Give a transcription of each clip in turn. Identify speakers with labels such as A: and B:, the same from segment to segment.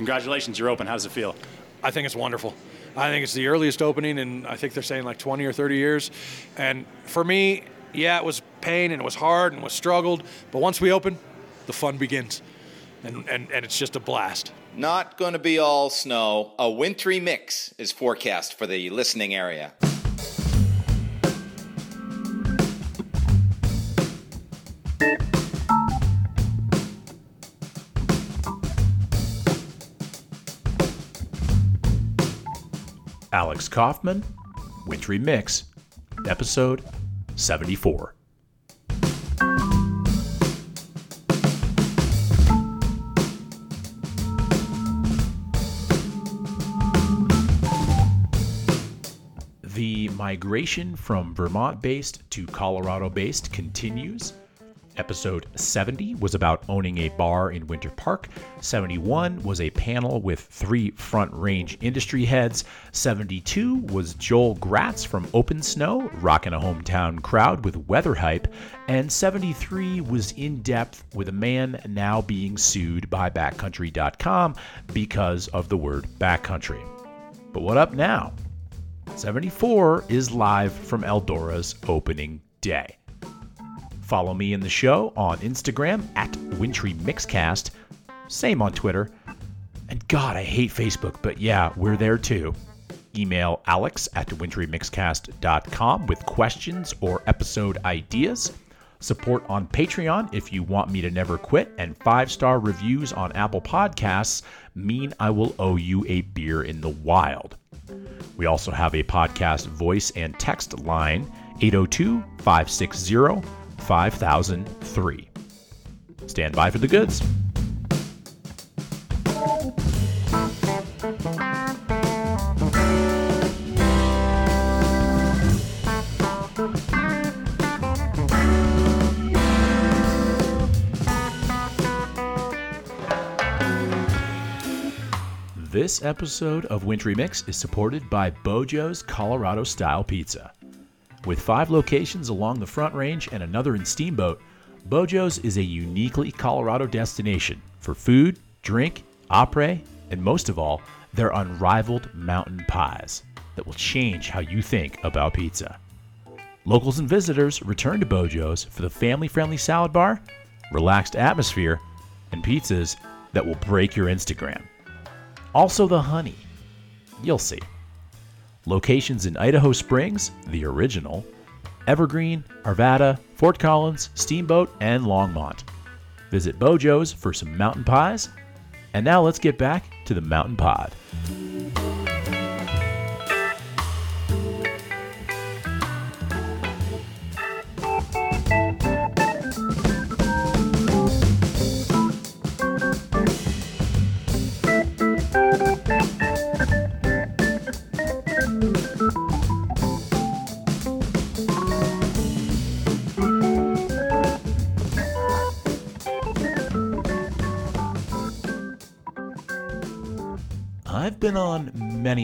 A: Congratulations, you're open. How does it feel?
B: I think it's wonderful. I think it's the earliest opening in I think they're saying like 20 or 30 years. And for me, yeah, it was pain and it was hard and it was struggled, but once we open, the fun begins. And, and, and it's just a blast.
C: Not going to be all snow. A wintry mix is forecast for the listening area.
D: Alex Kaufman, Wintry Mix, episode 74. The migration from Vermont based to Colorado based continues. Episode 70 was about owning a bar in Winter Park. 71 was a panel with three front range industry heads. 72 was Joel Gratz from Open Snow, rocking a hometown crowd with weather hype. And 73 was in depth with a man now being sued by backcountry.com because of the word backcountry. But what up now? 74 is live from Eldora's opening day. Follow me in the show on Instagram at Wintry Mixcast. Same on Twitter. And God, I hate Facebook, but yeah, we're there too. Email alex at wintrymixcast.com with questions or episode ideas. Support on Patreon if you want me to never quit, and five star reviews on Apple Podcasts mean I will owe you a beer in the wild. We also have a podcast voice and text line 802 560 5003. Stand by for the goods. This episode of Wintry Mix is supported by Beau Jo's Colorado Style Pizza. With five locations along the Front Range and another in Steamboat, Beau Jo's is a uniquely Colorado destination for food, drink, opera, and most of all, their unrivaled mountain pies that will change how you think about pizza. Locals and visitors return to Beau Jo's for the family friendly salad bar, relaxed atmosphere, and pizzas that will break your Instagram. Also, the honey. You'll see. Locations in Idaho Springs, the original, Evergreen, Arvada, Fort Collins, Steamboat, and Longmont. Visit Beau Jo's for some mountain pies. And now let's get back to the Mountain Pod.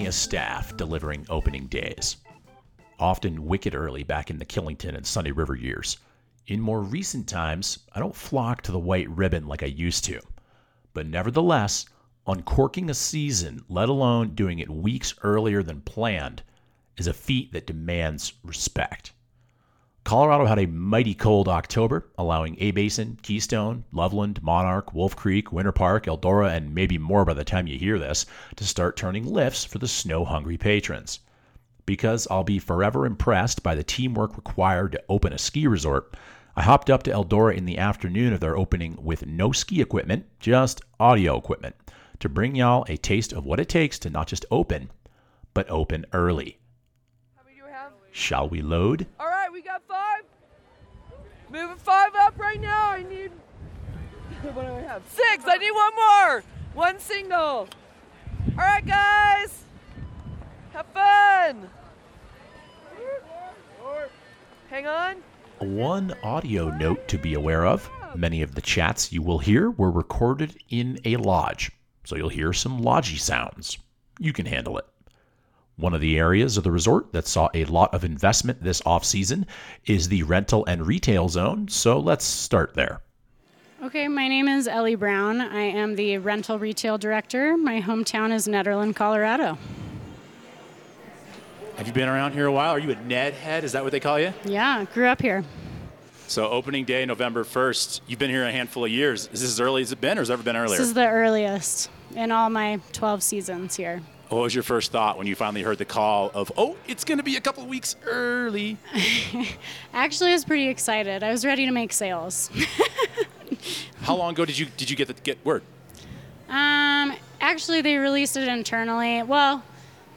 D: A staff delivering opening days, often wicked early back in the Killington and Sunday River years. In more recent times, I don't flock to the white ribbon like I used to. But nevertheless, uncorking a season, let alone doing it weeks earlier than planned, is a feat that demands respect. Colorado had a mighty cold October, allowing A Basin, Keystone, Loveland, Monarch, Wolf Creek, Winter Park, Eldora, and maybe more by the time you hear this, to start turning lifts for the snow hungry patrons. Because I'll be forever impressed by the teamwork required to open a ski resort, I hopped up to Eldora in the afternoon of their opening with no ski equipment, just audio equipment, to bring y'all a taste of what it takes to not just open, but open early.
E: How many do we have?
D: Shall we load?
E: All right, we got five. Moving five up right now. I need. what do have? Six. I need one more. One single. All right, guys. Have fun. Hang on.
D: One audio note to be aware of many of the chats you will hear were recorded in a lodge, so you'll hear some lodgy sounds. You can handle it. One of the areas of the resort that saw a lot of investment this off season is the rental and retail zone, so let's start there.
A: Okay, my name is Ellie Brown. I am the rental retail director. My hometown is Nederland, Colorado.
F: Have you been around here a while? Are you a Ned head? Is that what they call you?
A: Yeah, grew up here.
F: So opening day, November 1st, you've been here a handful of years. Is this as early as it's been or has it ever been earlier?
A: This is the earliest in all my 12 seasons here.
F: What was your first thought when you finally heard the call of, oh, it's going to be a couple of weeks early?
A: Actually, I was pretty excited. I was ready to make sales.
F: How long ago did you did you get the, get word?
A: Um, actually, they released it internally. Well,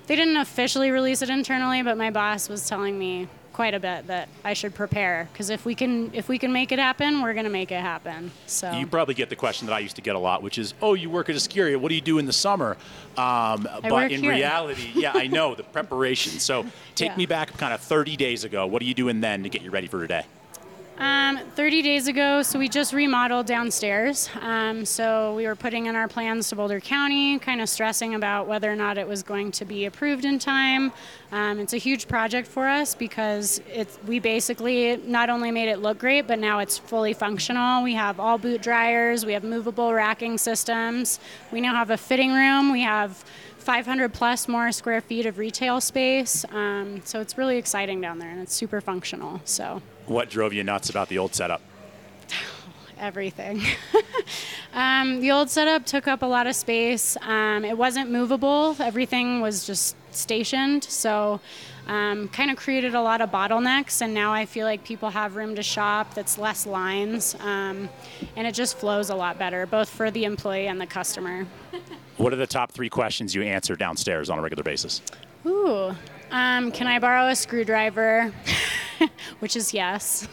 A: they didn't officially release it internally, but my boss was telling me quite a bit that I should prepare because if we can if we can make it happen, we're gonna make it happen. So
F: You probably get the question that I used to get a lot, which is, "Oh, you work at a ski area. What do you do in the summer?" Um, but in
A: here.
F: reality, yeah, I know the preparation. So take
A: Yeah.
F: me back kind of 30 days ago. What are you doing then to get you ready for today?
A: Um, 30 days ago, so we just remodeled downstairs. Um, so we were putting in our plans to Boulder County, kind of stressing about whether or not it was going to be approved in time. Um, it's a huge project for us because it's we basically not only made it look great, but now it's fully functional. We have all boot dryers, we have movable racking systems, we now have a fitting room, we have 500 plus more square feet of retail space. Um, so it's really exciting down there, and it's super functional. So
F: What drove you nuts about the old setup?
A: everything. um, the old setup took up a lot of space. Um, it wasn't movable. Everything was just stationed. So um, kind of created a lot of bottlenecks. And now I feel like people have room to shop that's less lines. Um, and it just flows a lot better, both for the employee and the customer.
F: What are the top three questions you answer downstairs on a regular basis?
A: Ooh. Um, can I borrow a screwdriver? Which is yes.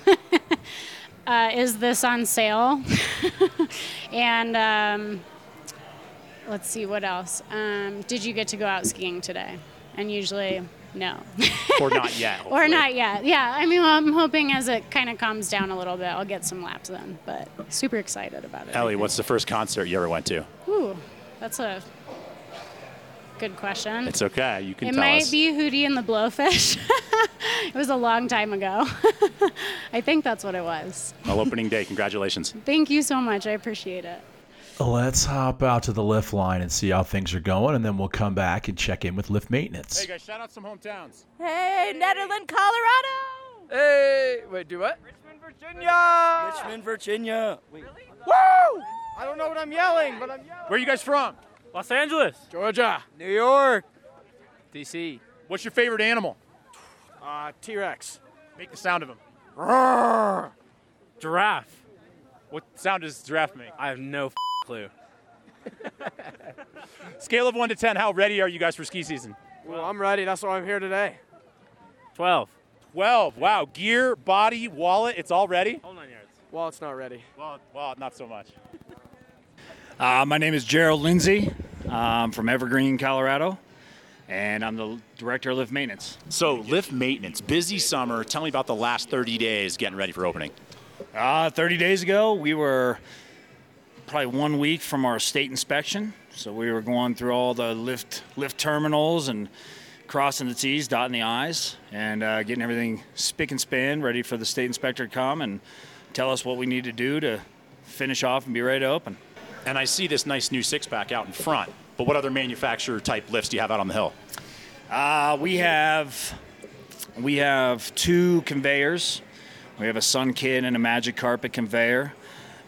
A: uh, is this on sale? and um, let's see what else. Um, did you get to go out skiing today? And usually, no.
F: Or not yet?
A: or not yet. Yeah, I mean, I'm hoping as it kind of calms down a little bit, I'll get some laps in. But super excited about it.
F: Ellie, what's the first concert you ever went to?
A: Ooh, that's a good question.
F: It's okay. You can
A: It
F: tell
A: might
F: us.
A: be Hootie and the Blowfish. it was a long time ago. I think that's what it was.
F: Well, opening day. Congratulations.
A: Thank you so much. I appreciate it.
D: Let's hop out to the lift line and see how things are going, and then we'll come back and check in with lift maintenance.
F: Hey guys, shout out some hometowns.
E: Hey, Nederland, Colorado. Hey, wait, do what? Richmond, Virginia.
G: Richmond, Virginia. Really?
E: Woo! I don't know what I'm yelling, but I'm yelling.
F: Where are you guys from?
G: Los Angeles.
E: Georgia, New York, DC,
F: What's your favorite animal?
E: uh, T-Rex.
F: Make the sound of him.
G: Giraffe.
F: What sound does giraffe make?
G: I have no f- clue.
F: Scale of one to ten. How ready are you guys for ski season?
E: Well, I'm ready. That's why I'm here today.
G: 12.
F: Twelve. Wow. Gear, body, wallet. It's all ready.
G: All nine yards.
E: Well, it's not ready.
F: Well, well, not so much.
H: Uh, my name is Gerald Lindsay. I'm from Evergreen, Colorado, and I'm the director of lift maintenance.
F: So lift maintenance. Busy summer. Tell me about the last 30 days getting ready for opening.
H: Uh, 30 days ago, we were probably one week from our state inspection, so we were going through all the lift lift terminals and crossing the T's, dotting the I's, and uh, getting everything spick and span, ready for the state inspector to come and tell us what we need to do to finish off and be ready to open.
F: And I see this nice new six pack out in front. But what other manufacturer type lifts do you have out on the hill?
H: Uh, we have we have two conveyors. We have a Sun Kid and a Magic Carpet conveyor.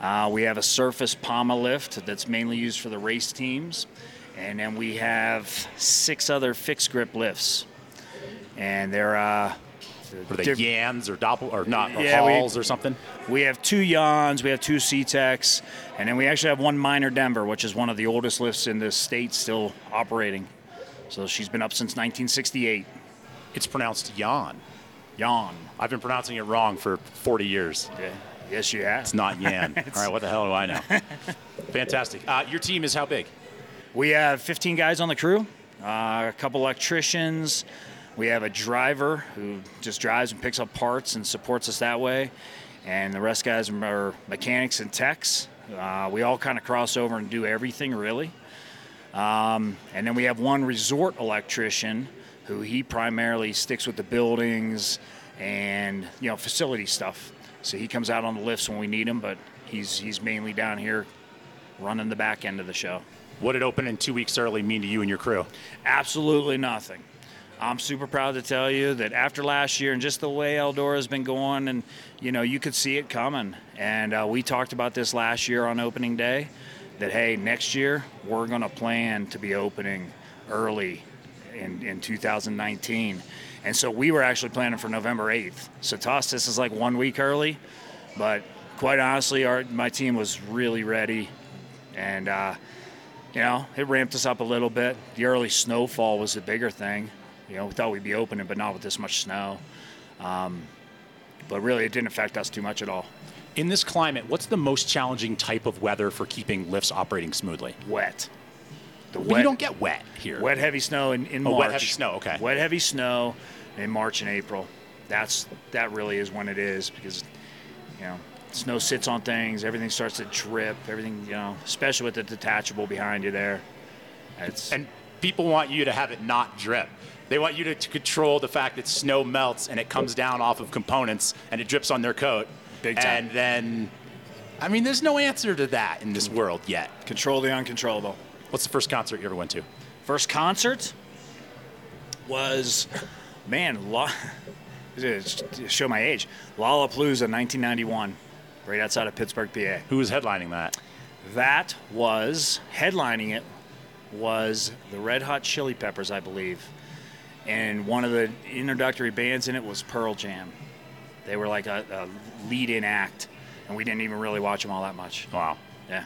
H: Uh, we have a Surface Poma lift that's mainly used for the race teams, and then we have six other fixed grip lifts, and they're. Uh,
F: Are they
H: diff-
F: Yans or Doppel or not or
H: Yeah, we-
F: Halls or something?
H: we have two yans, we have two C-Techs, and then we actually have one Minor Denver, which is one of the oldest lifts in the state still operating. So she's been up since 1968.
F: It's pronounced Yan.
H: Yan.
F: I've been pronouncing it wrong for 40 years.
H: Yeah. Yes, you have.
F: It's not Yan. All right, what the hell do I know? Fantastic. Uh, your team is how big?
H: We have 15 guys on the crew, uh, a couple electricians. We have a driver who just drives and picks up parts and supports us that way. And the rest guys are mechanics and techs. Uh, we all kind of cross over and do everything really. Um, and then we have one resort electrician who he primarily sticks with the buildings and you know facility stuff. So he comes out on the lifts when we need him, but he's he's mainly down here running the back end of the show.
F: What did opening two weeks early mean to you and your crew?
H: Absolutely nothing. I'm super proud to tell you that after last year and just the way Eldora has been going, and you know, you could see it coming. And uh, we talked about this last year on opening day that hey, next year we're going to plan to be opening early in, in 2019. And so we were actually planning for November 8th. So to us, this is like one week early, but quite honestly, our my team was really ready, and uh, you know, it ramped us up a little bit. The early snowfall was the bigger thing. You know, we thought we'd be opening, but not with this much snow. Um, but really, it didn't affect us too much at all.
F: In this climate, what's the most challenging type of weather for keeping lifts operating smoothly?
H: Wet. The
F: But you don't get wet here.
H: wet heavy snow in, in
F: Oh,
H: March.
F: wet, heavy snow, okay.
H: Wet heavy snow in March and April. That's that really is when it is because you know snow sits on things, everything starts to drip, everything you know, especially with the detachable behind you there. It's
F: And people want you to have it not drip. They want you to, to control the fact that snow melts and it comes down off of components and it drips on their coat.
H: Big time.
F: And then, I mean, there's no answer to that in this world yet.
H: control the uncontrollable.
F: What's the first concert you ever went to?
H: First concert was, man, La- show my age, Lollapalooza 1991, right outside of Pittsburgh, PA.
F: Who was headlining that?
H: That was headlining it was the Red Hot Chili Peppers, I believe, and one of the introductory bands in it was Pearl Jam. They were like a, a lead-in act, and we didn't even really watch them all that much.
F: Wow.
H: Yeah,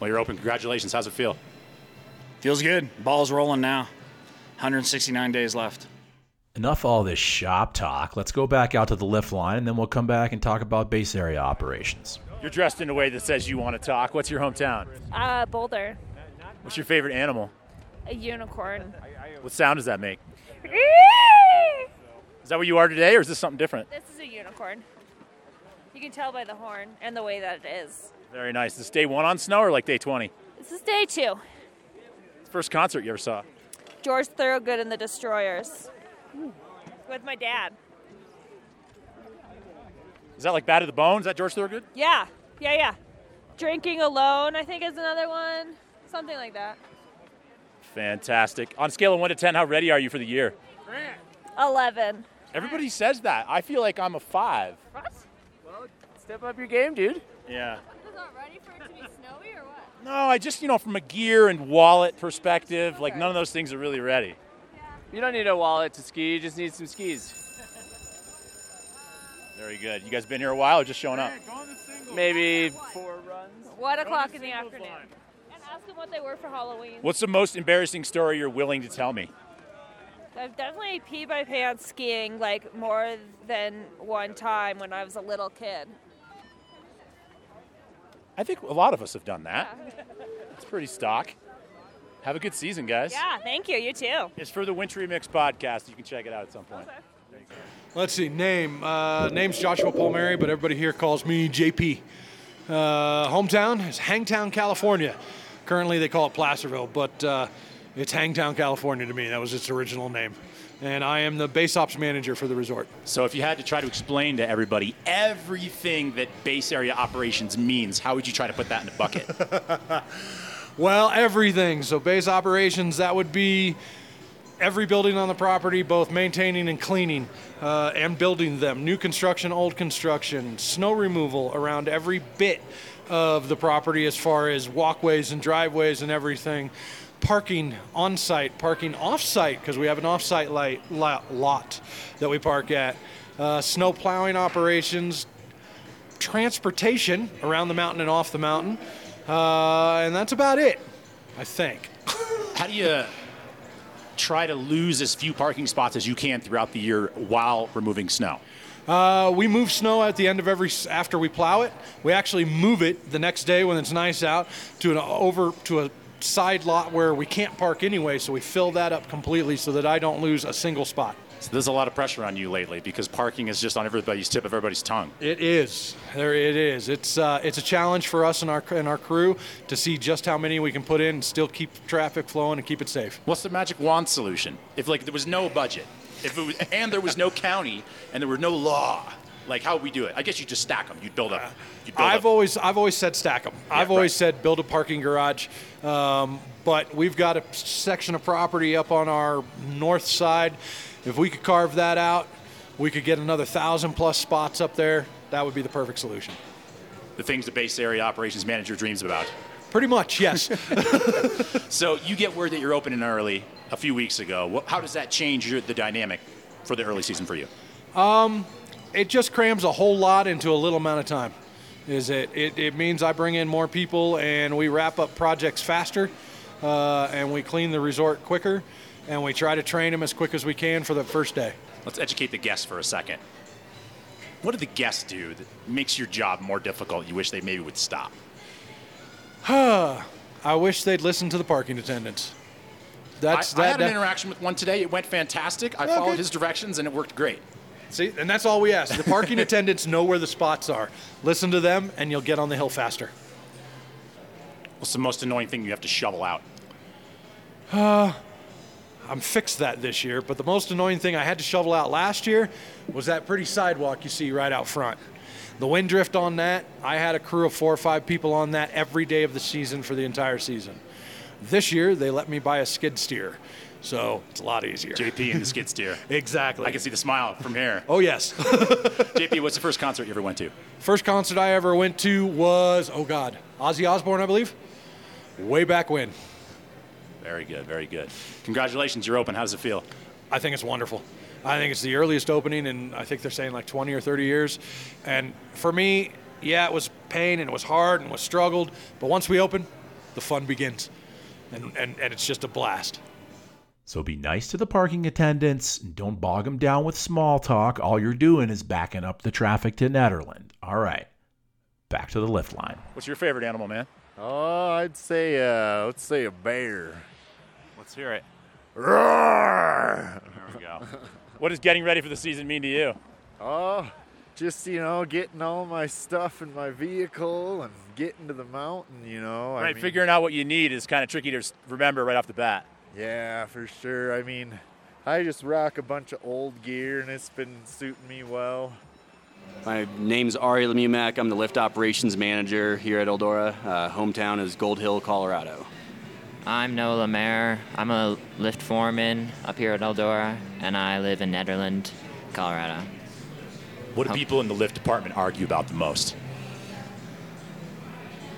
F: Well, you're open. Congratulations. How's it feel?
H: feels good. Ball's rolling now. 169 days left.
D: Enough all this shop talk. Let's go back out to the lift line and then we'll come back and talk about base area operations.
F: You're dressed in a way that says you want to talk. What's your hometown?
I: Uh, Boulder,
F: What's your favorite animal?
I: a unicorn.
F: What sound does that make? Is that what you are today, or is this something different?
I: This is a unicorn. You can tell by the horn and the way that it is.
F: Very nice. Is this day one on snow or like day 20?
I: This is day two.
F: First concert you ever saw?
I: George Thorogood and the Destroyers. With my dad.
F: Is that like Bad to the Bone? Is that George Thorogood?
I: Yeah, yeah, yeah. Drinking Alone, I think, is another one. Something like that.
F: Fantastic. On a scale of 1 to 10, how ready are you for the year?
I: 11.
F: Everybody says that. I feel like I'm a 5.
I: What?
F: Step up your game, dude. Yeah.
I: Is not ready for it to be snowy or what?
F: No, I just, you know, from a gear and wallet perspective, like none of those things are really ready.
G: You don't need a wallet to ski. You just need some skis.
F: Very good. You guys been here a while or just showing up?
G: Maybe four runs.
I: One o'clock in the afternoon. And ask them what they were for Halloween.
F: What's the most embarrassing story you're willing to tell me?
I: I've definitely peed my pants skiing like more than one time when I was a little kid.
F: I think a lot of us have done that. It's pretty stock. Have a good season, guys.
I: Yeah, thank you. You too.
F: It's for the Wintry Mix podcast. You can check it out at some point.
B: Let's see. Name. Uh, name's Joshua Palmieri, but everybody here calls me JP. Uh, hometown is Hangtown, California. Currently, they call it Placerville, but uh, it's Hangtown, California to me. That was its original name. And I am the base ops manager for the resort.
F: So, if you had to try to explain to everybody everything that base area operations means, how would you try to put that in a bucket?
B: Well, everything. So, base operations, that would be every building on the property, both maintaining and cleaning uh, and building them. New construction, old construction, snow removal around every bit of the property as far as walkways and driveways and everything. Parking on site, parking off site, because we have an off site light, lot, lot that we park at. Uh, snow plowing operations, transportation around the mountain and off the mountain. Uh, and that's about it, I think.
F: how do you try to lose as few parking spots as you can throughout the year while removing snow?
B: Uh, we move snow at the end of every after we plow it. We actually move it the next day when it's nice out to an over to a side lot where we can't park anyway. So we fill that up completely so that I don't lose a single spot.
F: So there's a lot of pressure on you lately because parking is just on everybody's tip of everybody's tongue.
B: It is. There it is. It's uh, it's a challenge for us and our and our crew to see just how many we can put in and still keep traffic flowing and keep it safe.
F: What's the magic wand solution? If like there was no budget, if it was, and there was no county and there were no law, Like how would we do it? I guess you just stack them. You build up. You build
B: I've
F: up.
B: always I've always said stack them. I've always
F: right.
B: said build a parking garage, um, but we've got a section of property up on our north side. If we could carve that out, we could get another thousand plus spots up there. That would be the perfect solution.
F: the things the base area operations manager dreams about.
B: Pretty much, yes.
F: So you get word that you're opening early a few weeks ago. How does that change your, the dynamic for the early season for you?
B: it just crams a whole lot into a little amount of time. Is it? It, it means I bring in more people and we wrap up projects faster, uh, and we clean the resort quicker, and we try to train them as quick as we can for the first day.
F: Let's educate the guests for a second. What do the guests do that makes your job more difficult? You wish they maybe would stop.
B: I wish they'd listen to the parking attendants. That's
F: I, I
B: that.
F: had an interaction with one today. It went fantastic. I
B: Okay.
F: followed his directions and it worked great.
B: see, and that's all we ask. The parking attendants know where the spots are. Listen to them, and you'll get on the hill faster.
F: What's the most annoying thing you have to shovel out?
B: Uh, I'm fixed that this year, but the most annoying thing I had to shovel out last year was that pretty sidewalk you see right out front. The wind drift on that, I had a crew of four or five people on that every day of the season for the entire season. This year, they let me buy a skid steer, so it's a lot easier.
F: JP and the skid steer.
B: Exactly.
F: I can see the smile from here.
B: Oh, yes.
F: JP, what's the first concert you ever went to?
B: First concert I ever went to was, oh God, Ozzy Osbourne, I believe. Way back when.
F: Very good, very good. Congratulations, you're open. How does it feel?
B: I think it's wonderful. I think it's the earliest opening and I think they're saying like 20 or 30 years. And for me, yeah, it was pain and it was hard and was struggled, but once we open, the fun begins. And, and, and it's just a blast.
D: So be nice to the parking attendants and don't bog them down with small talk. All you're doing is backing up the traffic to Nederland. All right, back to the lift line.
F: What's your favorite animal, man?
J: Oh, I'd say, uh, let's say a bear.
F: Let's hear it.
J: Roar!
F: There we go. what does getting ready for the season mean to you?
J: Oh, just, you know, getting all my stuff in my vehicle and getting to the mountain, you know. I
F: right,
J: mean,
F: figuring out what you need is kind of tricky to remember right off the bat.
J: Yeah, for sure. I mean, I just rock a bunch of old gear and it's been suiting me well.
K: My name's Ari Lemumac. I'm the lift operations manager here at Eldora. Uh, hometown is Gold Hill, Colorado.
L: I'm Noah Lemaire. I'm a lift foreman up here at Eldora, and I live in Nederland, Colorado.
F: What do people in the lift department argue about the most?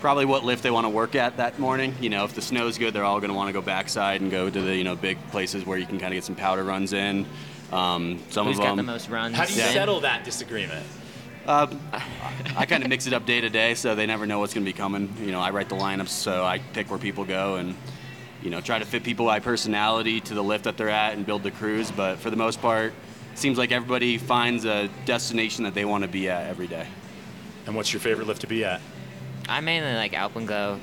K: Probably what lift they want to work at that morning. You know, if the snow's good, they're all going to want to go backside and go to the you know big places where you can kind of get some powder runs in. Um, some
L: Who's
K: of
L: got
K: them.
L: the most runs?
F: How do you
K: Yeah.
F: settle that disagreement?
K: Uh, I kind of mix it up day to day, so they never know what's going to be coming. You know, I write the lineups, so I pick where people go and, you know, try to fit people by personality to the lift that they're at and build the crews. But for the most part, it seems like everybody finds a destination that they want to be at every day.
F: And what's your favorite lift to be at?
L: I mainly like Alpenglow.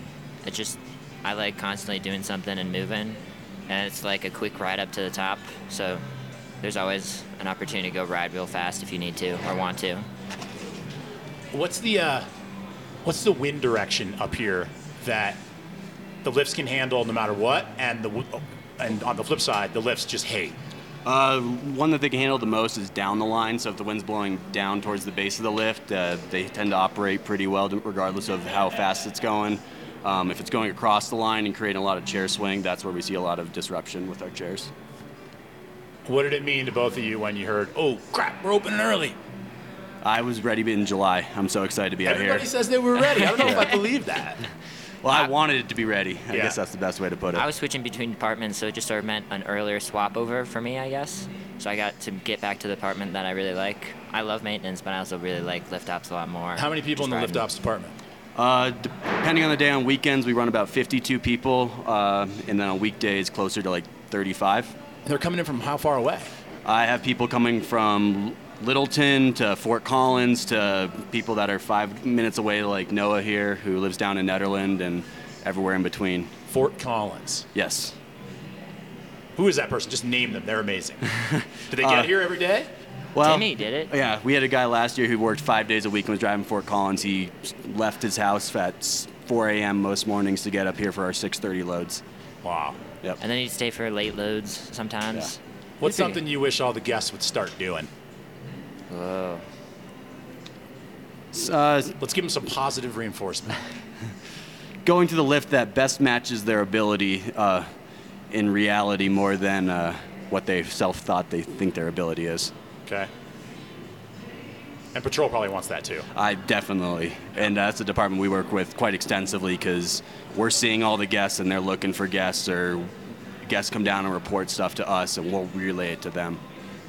L: It's just I like constantly doing something and moving, and it's like a quick ride up to the top. So there's always an opportunity to go ride real fast if you need to or want to.
F: What's the uh, what's the wind direction up here that the lifts can handle no matter what, and the and on the flip side, the lifts just hate.
K: Uh, one that they can handle the most is down the line. So if the wind's blowing down towards the base of the lift, uh, they tend to operate pretty well, regardless of how fast it's going. Um, if it's going across the line and creating a lot of chair swing, that's where we see a lot of disruption with our chairs.
F: What did it mean to both of you when you heard, "Oh crap, we're opening early"?
K: I was ready in July. I'm so excited to be out here.
F: Everybody says they were ready. I don't know if I believe that.
K: Well, I wanted it to be ready. I
L: Yeah.
K: guess that's the best way to put it.
L: I was switching between departments, so it just sort of meant an earlier swap over for me, I guess. So I got to get back to the department that I really like. I love maintenance, but I also really like lift ops a lot more.
F: How many people in the lift
L: riding.
F: ops department?
K: Uh, depending on the day, on weekends we run about 52 people, uh, and then on weekdays closer to like 35.
F: They're coming in from how far away?
K: I have people coming from Littleton to Fort Collins to people that are five minutes away, like Noah here, who lives down in Nederland, and everywhere in between.
F: Fort Collins.
K: Yes.
F: Who is that person? Just name them. They're amazing. Do they get
K: Uh,
F: here every day?
K: Well,
L: Timmy did it.
K: Yeah, we had a guy last year who worked five days a week and was driving Fort Collins. He left his house at s- 4 a.m. most mornings to get up here for our 6:30 loads.
F: Wow.
K: Yep.
L: And then he'd stay for late loads sometimes.
F: What's something you wish all the guests would start doing?
K: Uh,
F: Let's give them some positive reinforcement.
K: going to the lift that best matches their ability uh, in reality more than uh, what they self thought they think their ability is.
F: Okay. And patrol probably wants that too.
K: I definitely, and that's a department we work with quite extensively because we're seeing all the guests and they're looking for guests or guests come down and report stuff to us and we'll relay it to them.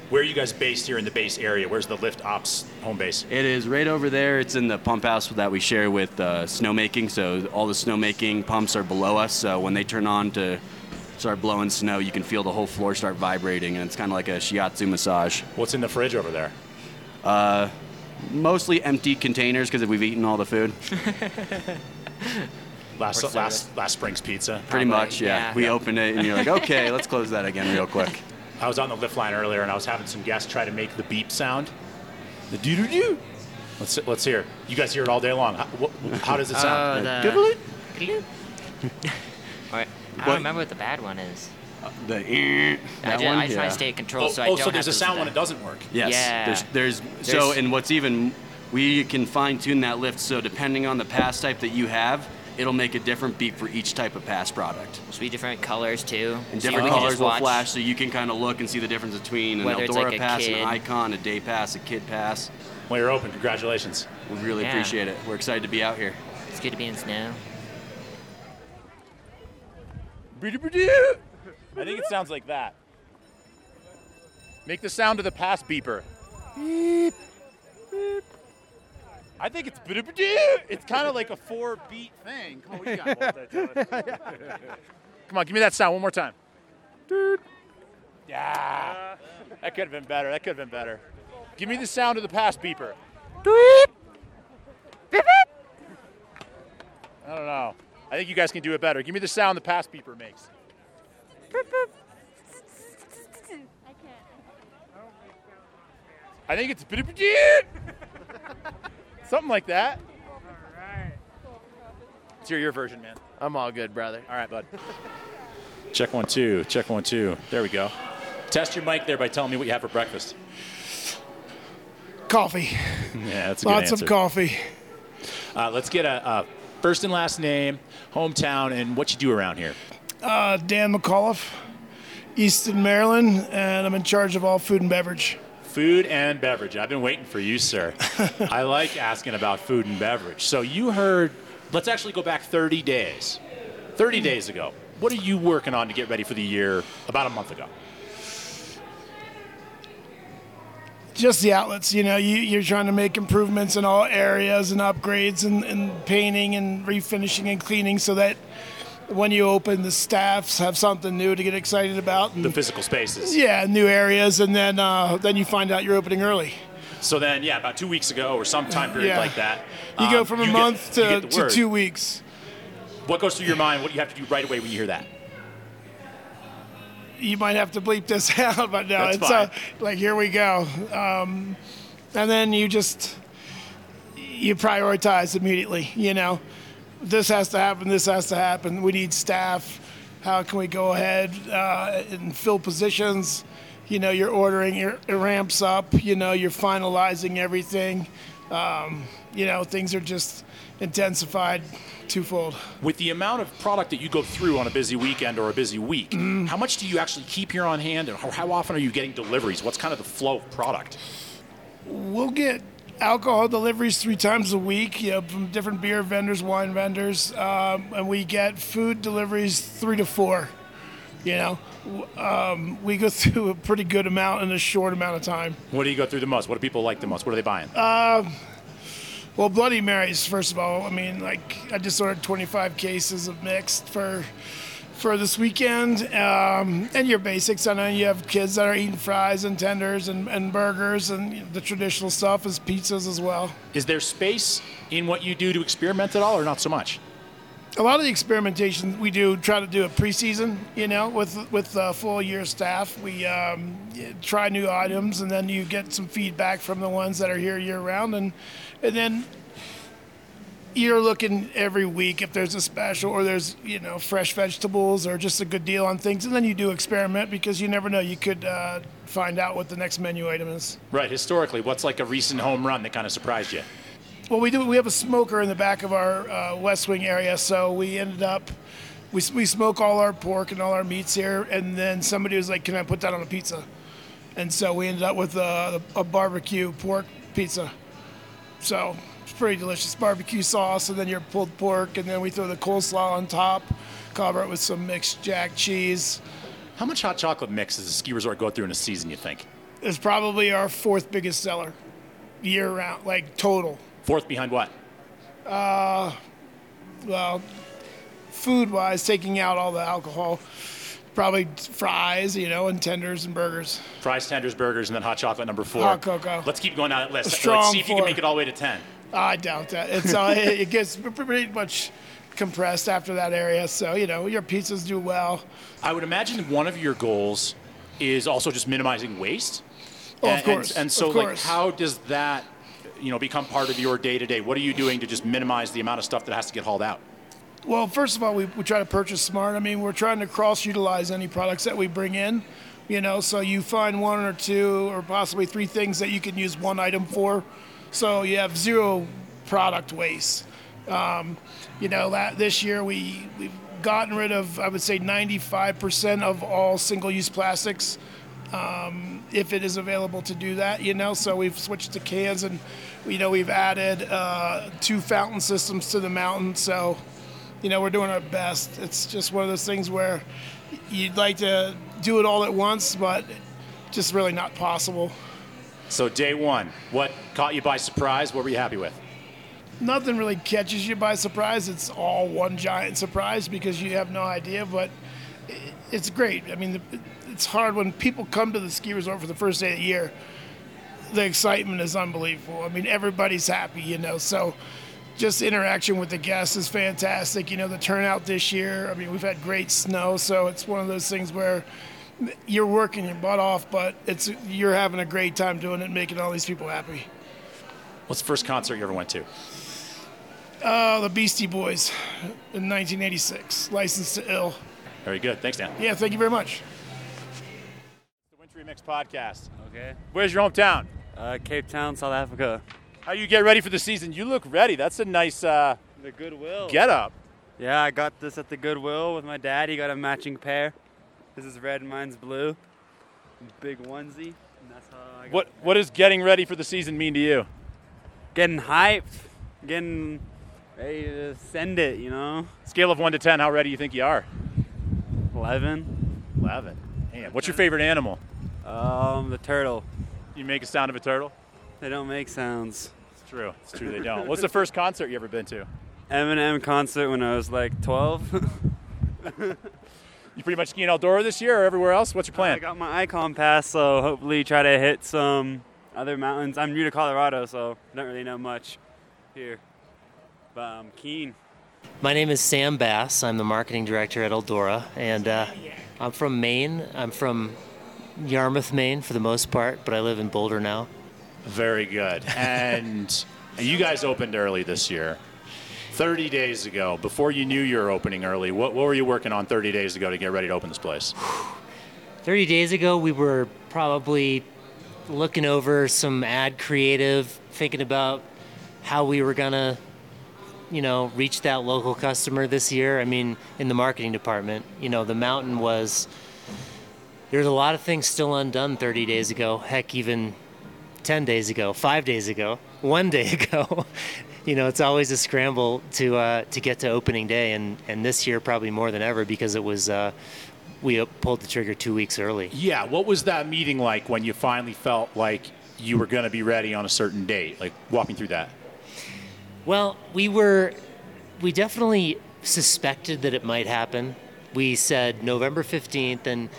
F: Where are you guys based here in the base area? Where's the lift ops home base?
K: It is right over there. It's in the pump house that we share with uh, snowmaking. So all the snowmaking pumps are below us. So when they turn on to start blowing snow, you can feel the whole floor start vibrating, and it's kind of like a shiatsu massage.
F: What's in the fridge over there?
K: Uh, mostly empty containers because we've eaten all the food.
F: Last last last spring's pizza.
K: Pretty much, yeah. We opened it, and you're like, okay, let's close that again real quick.
F: I was on the lift line earlier, and I was having some guests try to make the beep sound. The doo doo doo. Let's let's hear. You guys hear it all day long. How, what, how does it uh, sound?
L: Oh,
F: Doodle-doo?
L: the. Alright, I don't remember what the bad one is.
K: Uh, the
L: I,
K: that
L: did,
K: one?
L: I try
K: Yeah.
L: to stay in control,
F: Oh,
L: so I
F: oh,
L: don't
F: so there's
L: have
F: a sound when it doesn't work.
K: Yes.
L: Yeah.
K: There's, there's, so,
L: There's-
K: and what's even, we can fine tune that lift. So depending on the pass type that you have, it'll make a different beep for each type of pass product.
L: There's be different colors too.
K: And
L: so
K: different
L: we
K: colors will flash, so you can kind of look and see the difference between an
L: Whether
K: Eldora
L: like
K: pass,
L: kid.
K: an Ikon, a day pass, a kid pass.
F: Well, you're open. Congratulations.
K: We really
L: Yeah.
K: appreciate it. We're excited to be out here.
L: It's good to be in snow.
F: I think it sounds like that. Make the sound of the pass beeper. Beep. Beep. I think it's it's kind of like a four beat thing. Come on, what you got? Hold that, Come on, give me that sound one more time. Yeah. That could have been better. That could have been better. Give me the sound of the pass beeper. I don't know. I think you guys can do it better. Give me the sound the pass beeper makes. I think it's something like that. Let's hear your version, man.
M: I'm all good, brother.
F: All right, bud. Check one, two. Check one, two. There we go. Test your mic there by telling me what you have for breakfast.
N: Coffee.
F: Yeah, that's a
N: Lots
F: good
N: of coffee.
F: Uh, let's get a, a first and last name, hometown, and what you do around here.
N: Uh, Dan McAuliffe, Easton, Maryland, and I'm in charge of all food and beverage.
F: Food and beverage. I've been waiting for you, sir. I like asking about food and beverage. So you heard, let's actually go back 30 days. 30 days ago. What are you working on to get ready for the year about a month ago?
N: Just the outlets, you know, you, you're trying to make improvements in all areas and upgrades and, and painting and refinishing and cleaning so that when you open, the staffs have something new to get excited about. And,
F: The physical spaces.
N: yeah, new areas, and then uh, then you find out you're opening early.
F: So then, yeah, about two weeks ago or some time period
N: Yeah.
F: like that.
N: You go
F: um,
N: from a month
F: get,
N: to, to two weeks.
F: What goes through your mind? What do you have to do right away when you hear that?
N: you might have to bleep this out, but no,
F: That's
N: it's uh, like here we go. Um, and then you just you prioritize immediately. You know, this has to happen. This has to happen. We need staff. How can we go ahead uh, and fill positions? You know, you're ordering. You're, it ramps up. You know, you're finalizing everything. Um, you know, things are just intensified twofold.
F: With the amount of product that you go through on a busy weekend or a busy week,
N: Mm-hmm.
F: how much do you actually keep here on hand, and how, how often are you getting deliveries? What's kind of the flow of product?
N: We'll get alcohol deliveries three times a week, you know, from different beer vendors, wine vendors, um, and we get food deliveries three to four. You know, um, we go through a pretty good amount in a short amount of time.
F: What do you go through the most? What do people like the most? What are they buying?
N: Um, well, Bloody Marys, first of all. I mean, like I just ordered 25 cases of mixed for for this weekend, um, and your basics. I know you have kids that are eating fries and tenders and, and burgers, and the traditional stuff is pizzas as well.
F: Is there space in what you do to experiment at all, or not so much?
N: A lot of the experimentation we do try to do a preseason, you know, with with uh, full year staff. We um, try new items, and then you get some feedback from the ones that are here year round, and and then you're looking every week if there's a special or there's you know fresh vegetables or just a good deal on things, and then you do experiment because you never know. You could uh, find out what the next menu item is.
F: Right. Historically, what's like a recent home run that kind of surprised you?
N: Well, we do. We have a smoker in the back of our uh, West Wing area, so we ended up. We, we smoke all our pork and all our meats here, and then somebody was like, "Can I put that on a pizza?" And so we ended up with a, a barbecue pork pizza. So pretty delicious barbecue sauce, and then your pulled pork, and then we throw the coleslaw on top, cover it with some mixed jack cheese.
F: How much hot chocolate mix does a ski resort go through in a season? You think?
N: It's probably our fourth biggest seller, year round, like total.
F: Fourth behind what?
N: Uh, well, food wise, taking out all the alcohol, probably fries, you know, and tenders and burgers.
F: Fries, tenders, burgers, and then hot chocolate number four.
N: Hot cocoa.
F: Let's keep going down that list.
N: strong
F: Let's see if you can make it all the way to ten.
N: I doubt that. It's uh, it it gets pretty much compressed after that area. So you know, your pizzas do well.
F: I would imagine one of your goals is also just minimizing waste.
N: Oh, of course,
F: And, and so,
N: of
F: like, how does that, you know, become part of your day to day? What are you doing to just minimize the amount of stuff that has to get hauled out?
N: Well, first of all, we, we try to purchase smart. I mean, we're trying to cross utilize any products that we bring in. You know, so you find one or two or possibly three things that you can use one item for. So you have zero product waste. Um, you know, that this year we, we've gotten rid of, I would say, 95% of all single use plastics. Um, if it is available to do that, you know, so we've switched to cans and, you know, we've added uh, two fountain systems to the mountain. So, you know, we're doing our best. It's just one of those things where you'd like to do it all at once, but just really not possible.
F: So, day one, what caught you by surprise? What were you happy with?
N: Nothing really catches you by surprise. It's all one giant surprise because you have no idea, but it's great. I mean, it's hard when people come to the ski resort for the first day of the year. The excitement is unbelievable. I mean, everybody's happy, you know, so just interaction with the guests is fantastic. You know, the turnout this year, I mean, we've had great snow, so it's one of those things where you're working your butt off, but it's you're having a great time doing it and making all these people happy.
F: What's the first concert you ever went to?
N: Uh, the Beastie Boys in 1986, Licensed to Ill.
F: Very good. Thanks, Dan.
N: Yeah, thank you very much.
F: The Wintry Mix podcast.
M: Okay.
F: Where's your hometown?
M: Uh, Cape Town, South Africa.
F: How you get ready for the season? You look ready. That's a nice uh,
M: The Goodwill.
F: get up.
M: Yeah, I got this at the Goodwill with my dad. He got a matching pair. This is red, mine's blue. Big onesie. And that's how I got
F: What What does getting ready for the season mean to you?
M: Getting hyped, getting ready to send it, you know?
F: Scale of one to ten, how ready do you think you are?
M: 11.
F: Eleven. Man, what's your favorite animal?
M: Um, the turtle.
F: You make a sound of a turtle?
M: They don't make sounds.
F: It's true. It's true. They don't. What's the first concert you ever been to?
M: Eminem concert when I was like 12.
F: You pretty much skiing Eldora this year or everywhere else? What's your plan?
M: I got my Ikon pass, so hopefully try to hit some other mountains. I'm new to Colorado, so don't really know much here, but I'm keen.
O: My name is Sam Bass. I'm the marketing director at Eldora, and uh, I'm from Maine. I'm from Yarmouth, Maine, for the most part, but I live in Boulder now.
F: Very good. And you guys opened early this year. 30 days ago, before you knew you were opening early, what, what were you working on 30 days ago to get ready to open this place?
O: 30 days ago, we were probably looking over some ad creative, thinking about how we were gonna, you know, reach that local customer this year. I mean, in the marketing department, you know, the mountain was. There's a lot of things still undone 30 days ago. Heck, even 10 days ago, five days ago, one day ago. You know, it's always a scramble to uh, to get to opening day, and and this year probably more than ever because it was. Uh, we pulled the trigger two weeks early.
F: Yeah, what was that meeting like when you finally felt like you were going to be ready on a certain date? Like, walk me through that.
O: Well, we were, we definitely suspected that it might happen. We said November 15th, and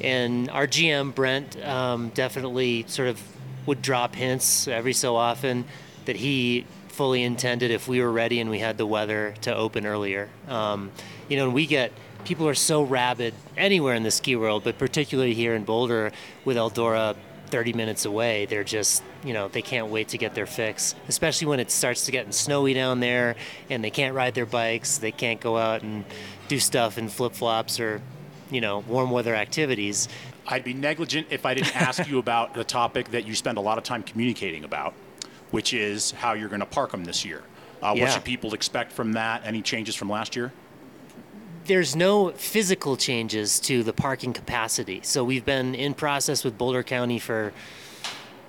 O: and our GM Brent um, definitely sort of would drop hints every so often that he fully intended if we were ready and we had the weather to open earlier. Um, you know, and we get people are so rabid anywhere in the ski world, but particularly here in Boulder with Eldora 30 minutes away. They're just, you know, they can't wait to get their fix, especially when it starts to get snowy down there and they can't ride their bikes. They can't go out and do stuff in flip flops or, you know, warm weather activities.
F: I'd be negligent if I didn't ask you about the topic that you spend a lot of time communicating about. Which is how you're going to park them this year. Uh,
O: Yeah.
F: What should people expect from that? Any changes from last year?
O: there's no physical changes to the parking capacity. So we've been in process with Boulder County for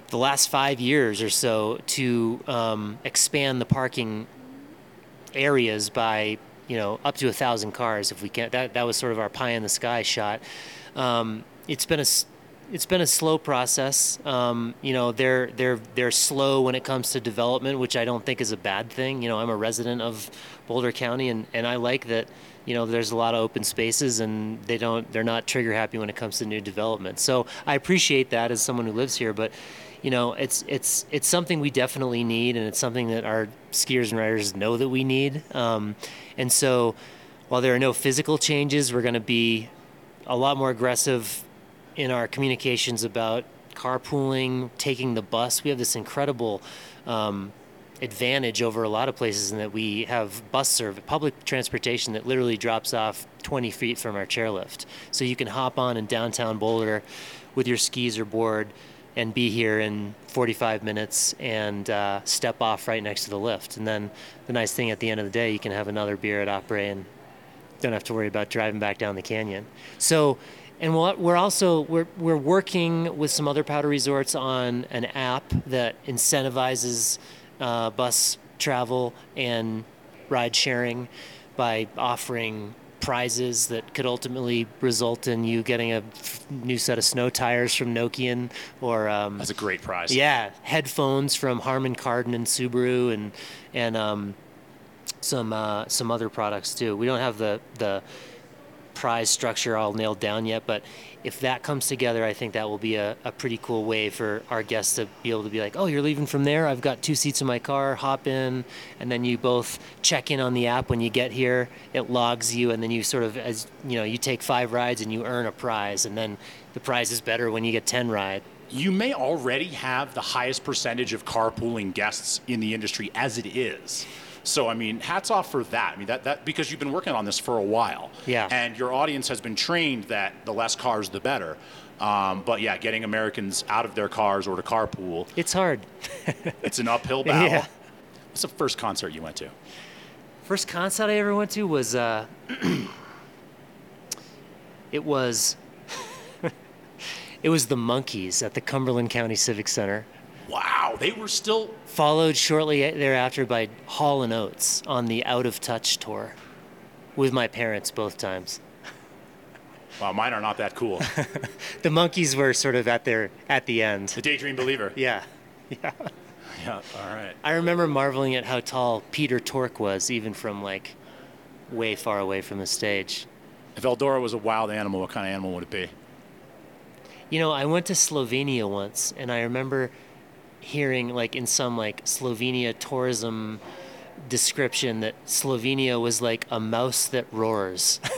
O: the last five years or so to um, expand the parking areas by you know up to a thousand cars if we can. That that was sort of our pie in the sky shot. Um, it's been a it's been a slow process. Um, you know, they're they're they're slow when it comes to development, which I don't think is a bad thing. You know, I'm a resident of Boulder County, and, and I like that. You know, there's a lot of open spaces, and they don't they're not trigger happy when it comes to new development. So I appreciate that as someone who lives here, but you know, it's it's it's something we definitely need, and it's something that our skiers and riders know that we need. Um, and so, while there are no physical changes, we're going to be a lot more aggressive in our communications about carpooling, taking the bus. We have this incredible um, advantage over a lot of places in that we have bus service, public transportation that literally drops off 20 feet from our chairlift. So you can hop on in downtown Boulder with your skis or board and be here in 45 minutes and uh, step off right next to the lift. And then the nice thing at the end of the day, you can have another beer at Opry and don't have to worry about driving back down the canyon. So, and we're also we're we're working with some other powder resorts on an app that incentivizes uh, bus travel and ride sharing by offering prizes that could ultimately result in you getting a new set of snow tires from Nokian or um,
F: That's a great prize.
O: yeah, headphones from Harman Kardon and Subaru, and and um, some uh, some other products too. We don't have the the prize structure all nailed down yet, but if that comes together, I think that will be a, a pretty cool way for our guests to be able to be like, oh, you're leaving from there. I've got two seats in my car. Hop in, and then you both check in on the app when you get here. It logs you, and then you sort of as you know, you take five rides and you earn a prize, and then the prize is better when you get ten rides
F: You may already have the highest percentage of carpooling guests in the industry as it is. So I mean, hats off for that. I mean that that because you've been working on this for a while.
O: Yeah.
F: And your audience has been trained that the less cars, the better. Um, but yeah, getting Americans out of their cars or to carpool,
O: It's hard.
F: it's an uphill battle.
O: Yeah.
F: What's the first concert you went to?
O: First concert I ever went to was uh, it was it was the Monkees at the Cumberland County Civic Center.
F: Wow, they were still
O: Followed shortly thereafter by Hall and Oates on the Out of Touch tour, with my parents both times.
F: Wow, mine are not that cool.
O: The Monkees were sort of at their at the end.
F: the Daydream Believer.
O: Yeah, yeah.
F: Yeah. All right.
O: I remember marveling at how tall Peter Tork was, even from like way far away from the stage.
F: If Eldora was a wild animal, what kind of animal would it be?
O: You know, I went to Slovenia once, and I remember hearing like in some like Slovenia tourism description that Slovenia was like a mouse that roars.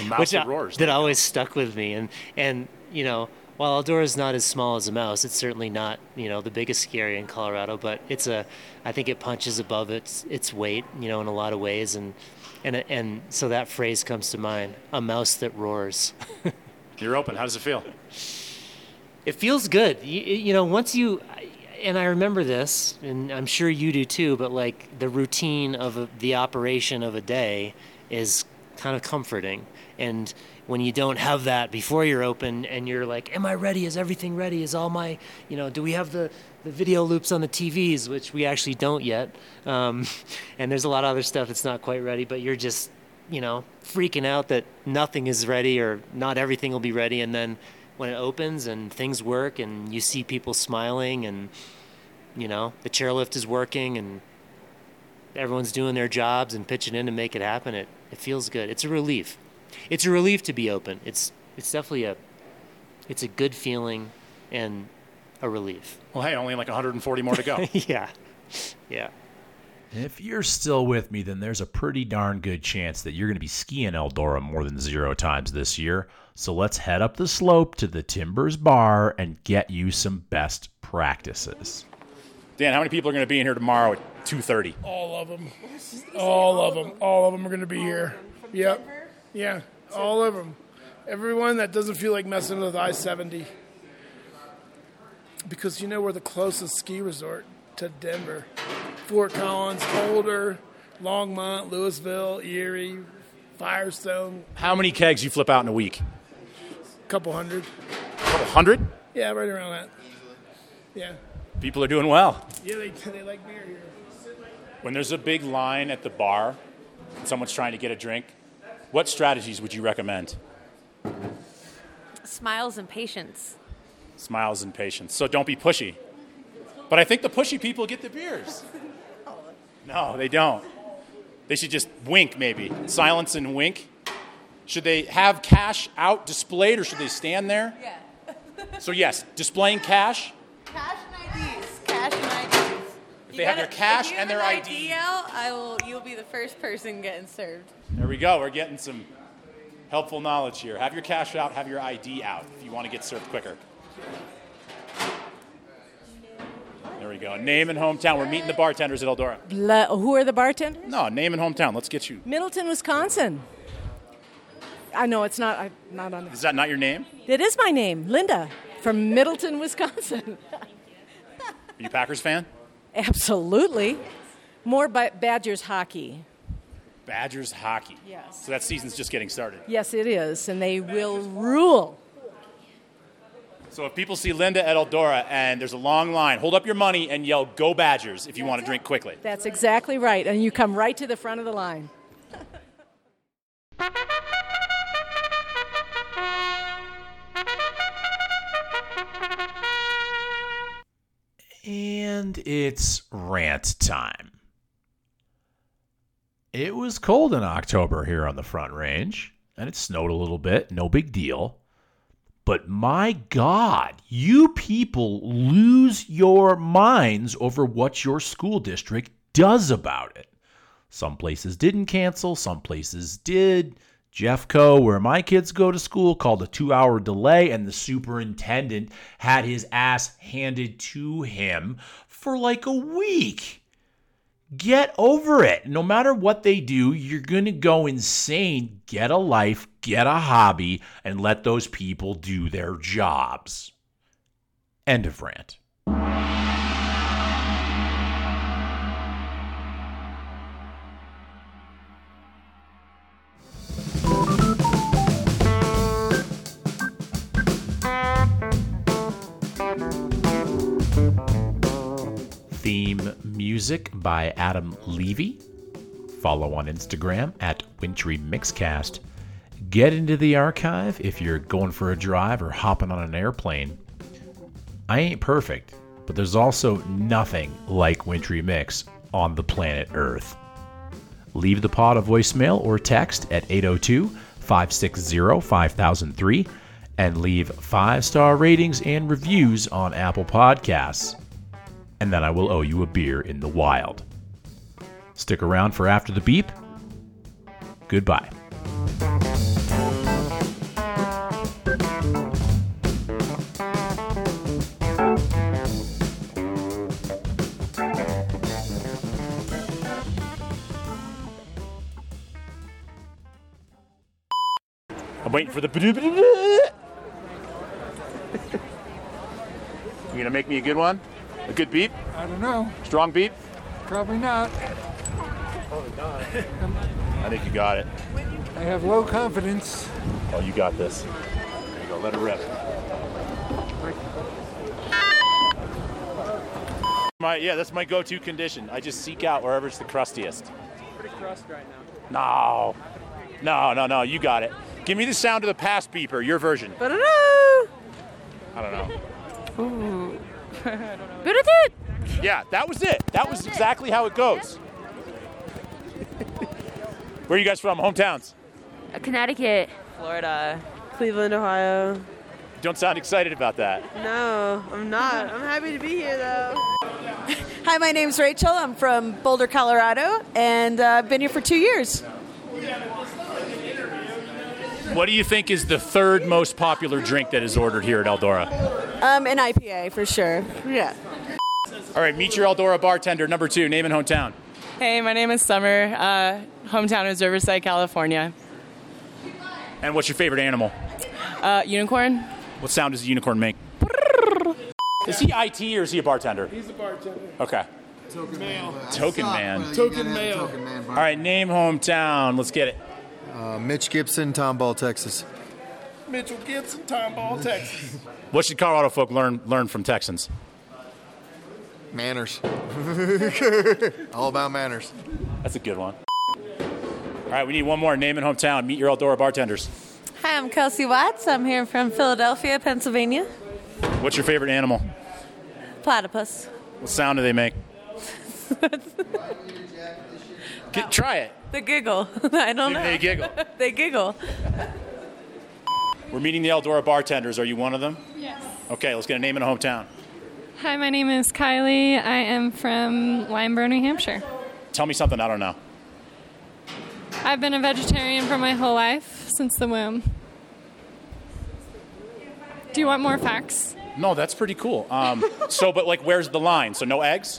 F: A mouse
O: Which
F: that
O: I-
F: roars.
O: That always stuck with me, and and you know, while Eldora is not as small as a mouse, it's certainly not you know the biggest ski area in Colorado, but it's a, I think it punches above its its weight, you know, in a lot of ways, and and and so that phrase comes to mind: a mouse that roars.
F: You're open. How does it feel?
O: It feels good. You, you know, once you, and I remember this, and I'm sure you do too, but like the routine of a, the operation of a day is kind of comforting. And when you don't have that before you're open and you're like, am I ready? Is everything ready? Is all my, you know, do we have the, the video loops on the TVs, which we actually don't yet. Um, and there's a lot of other stuff that's not quite ready, but you're just, you know, freaking out that nothing is ready or not everything will be ready. And then when it opens and things work and you see people smiling and, you know, the chairlift is working and everyone's doing their jobs and pitching in to make it happen, it, it feels good. It's a relief. It's a relief to be open. It's, it's definitely a, it's a good feeling and a relief.
F: Well, hey, only like 140 more to go.
O: yeah. Yeah.
D: If you're still with me, then there's a pretty darn good chance that you're going to be skiing Eldora more than zero times this year. So let's head up the slope to the Timbers Bar and get you some best practices.
F: Dan, how many people are going to be in here tomorrow at 2:30?
N: All of them. All of them. All of them are going to be here. Yep. Yeah. All of them. Everyone that doesn't feel like messing with I 70. Because you know we're the closest ski resort to Denver. Fort Collins, Boulder, Longmont, Louisville, Erie, Firestone,
F: How many kegs you flip out in a week?
N: A couple hundred.
F: A couple hundred?
N: Yeah, right around that. Yeah.
F: People are doing well.
N: Yeah, they, they like beer here.
F: When there's a big line at the bar and someone's trying to get a drink, what strategies would you recommend?
P: Smiles and patience.
F: Smiles and patience. So don't be pushy. But I think the pushy people get the beers. No, they don't. They should just wink, maybe. Silence and wink. Should they have cash out displayed or should they stand there?
P: Yeah.
F: So, yes, displaying cash.
P: Cash and IDs. Cash and IDs.
F: If they have their cash and their ID.
P: ID out, I will. You'll be the first person getting served.
F: There we go. We're getting some helpful knowledge here. Have your cash out, have your ID out if you want to get served quicker. There we go. Name and hometown. We're meeting the bartenders at Eldora.
Q: Le- who are the bartenders?
F: No, name and hometown. Let's get you.
Q: Middleton, Wisconsin. I know it's not. I'm not on.
F: The- Is that not your name?
Q: It is my name, Linda, from Middleton, Wisconsin.
F: Are you a Packers fan?
Q: Absolutely. More ba- Badgers hockey.
F: Badgers hockey.
Q: Yes.
F: So that season's just getting started.
Q: Yes, it is, and they will rule.
F: So if people see Linda at Eldora and there's a long line, hold up your money and yell "Go Badgers" if you want to drink quickly.
Q: That's exactly right, and you come right to the front of the line.
D: And it's rant time. It was cold in October here on the Front Range, and it snowed a little bit, no big deal. But my God, you people lose your minds over what your school district does about it. Some places didn't cancel, some places did. Jeffco, where my kids go to school, called a two hour delay, and the superintendent had his ass handed to him for like a week. Get over it. No matter what they do, you're going to go insane. Get a life, get a hobby, and let those people do their jobs. End of rant. Music by Adam Levy. Follow on Instagram at Wintry Mixcast. Get into the archive if you're going for a drive or hopping on an airplane. I ain't perfect, but there's also nothing like Wintry Mix on the planet Earth. Leave the pod a voicemail or text at 802 560 5003 and leave five star ratings and reviews on Apple Podcasts. And then I will owe you a beer in the wild. Stick around for After the Beep. Goodbye.
F: I'm waiting for the. You gonna make me a good one? A good beep?
R: I don't know.
F: Strong beep?
R: Probably not. Oh god.
F: I think you got it.
R: I have low confidence.
F: Oh, you got this. There you go. Let it rip. My yeah, that's my go-to condition. I just seek out wherever it's the crustiest.
G: Pretty crust right now.
F: No, no, no, no. You got it. Give me the sound of the pass beeper. Your version.
P: Ba-da-da!
F: I don't know.
P: Ooh.
F: Yeah, that was it. That was exactly how it goes. Where are you guys from? Hometowns?
P: Connecticut.
S: Florida. Cleveland, Ohio.
F: Don't sound excited about that.
S: No, I'm not. I'm happy to be here though.
T: Hi, my name's Rachel. I'm from Boulder, Colorado, and uh, I've been here for two years.
F: What do you think is the third most popular drink that is ordered here at Eldora?
T: Um, an IPA for sure. Yeah.
F: All right, meet your Eldora bartender, number two, name and hometown.
S: Hey, my name is Summer. Uh, hometown is Riverside, California.
F: And what's your favorite animal?
S: Uh, unicorn.
F: What sound does a unicorn make? Is he IT or is he a bartender?
N: He's a bartender.
F: Okay.
N: Token male.
F: Token man.
N: Token male.
F: All right, name hometown. Let's get it.
U: Uh, Mitch Gibson, Tomball, Texas.
N: Mitchell Gibson, Tomball, Texas.
F: What should Colorado folk learn learn from Texans?
U: Manners. All about manners.
F: That's a good one. All right, we need one more. Name and hometown. Meet your Eldora bartenders.
P: Hi, I'm Kelsey Watts. I'm here from Philadelphia, Pennsylvania.
F: What's your favorite animal?
P: Platypus.
F: What sound do they make? Get, try it.
P: The giggle. I don't know.
F: They giggle.
P: they giggle.
F: We're meeting the Eldora bartenders. Are you one of them?
V: Yes.
F: Okay, let's get a name and a hometown.
V: Hi, my name is Kylie. I am from Lyndeborough, New Hampshire.
F: Tell me something I don't know.
V: I've been a vegetarian for my whole life since the womb. Do you want more facts?
F: No, that's pretty cool. Um, so, but like, where's the line? So, no eggs?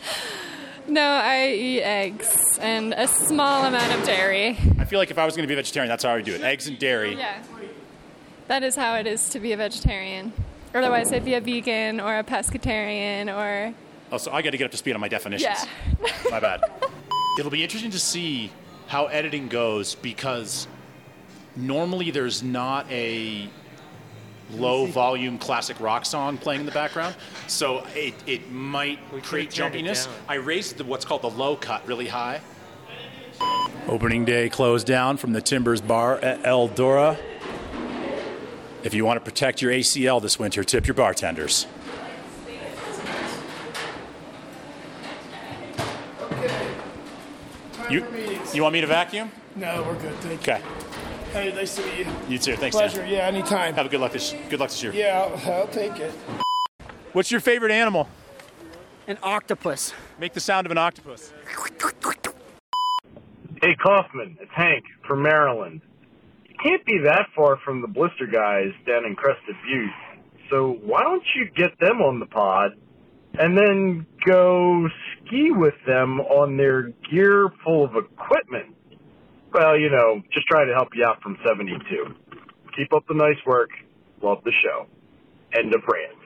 V: No, I eat eggs and a small amount of dairy.
F: I feel like if I was going to be a vegetarian, that's how I would do it. Eggs and dairy.
V: Yeah. That is how it is to be a vegetarian. Otherwise, I'd be a vegan or a pescatarian or.
F: Oh, so I got to get up to speed on my definitions.
V: Yeah.
F: My bad. It'll be interesting to see how editing goes because normally there's not a low volume classic rock song playing in the background. So it, it might create
O: turned it
F: jumpiness. I raised the, what's called the low cut really high. Opening day closed down from the Timbers Bar at Eldora. If you want to protect your ACL this winter, tip your bartenders. You, you want me to vacuum?
N: No, we're good. Thank you.
F: Okay.
N: Hey, nice to meet you.
F: You too. Thanks,
N: Pleasure.
F: Dan.
N: Yeah, anytime.
F: Have a good luck this good luck this year.
N: Yeah, I'll, I'll take it.
F: What's your favorite animal?
W: An octopus.
F: Make the sound of an octopus.
X: Hey Kaufman, it's Hank from Maryland. You can't be that far from the blister guys down in Crested Butte. So why don't you get them on the pod and then go ski with them on their gear full of equipment? Well, you know, just trying to help you out from 72. Keep up the nice work. Love the show. End of rant.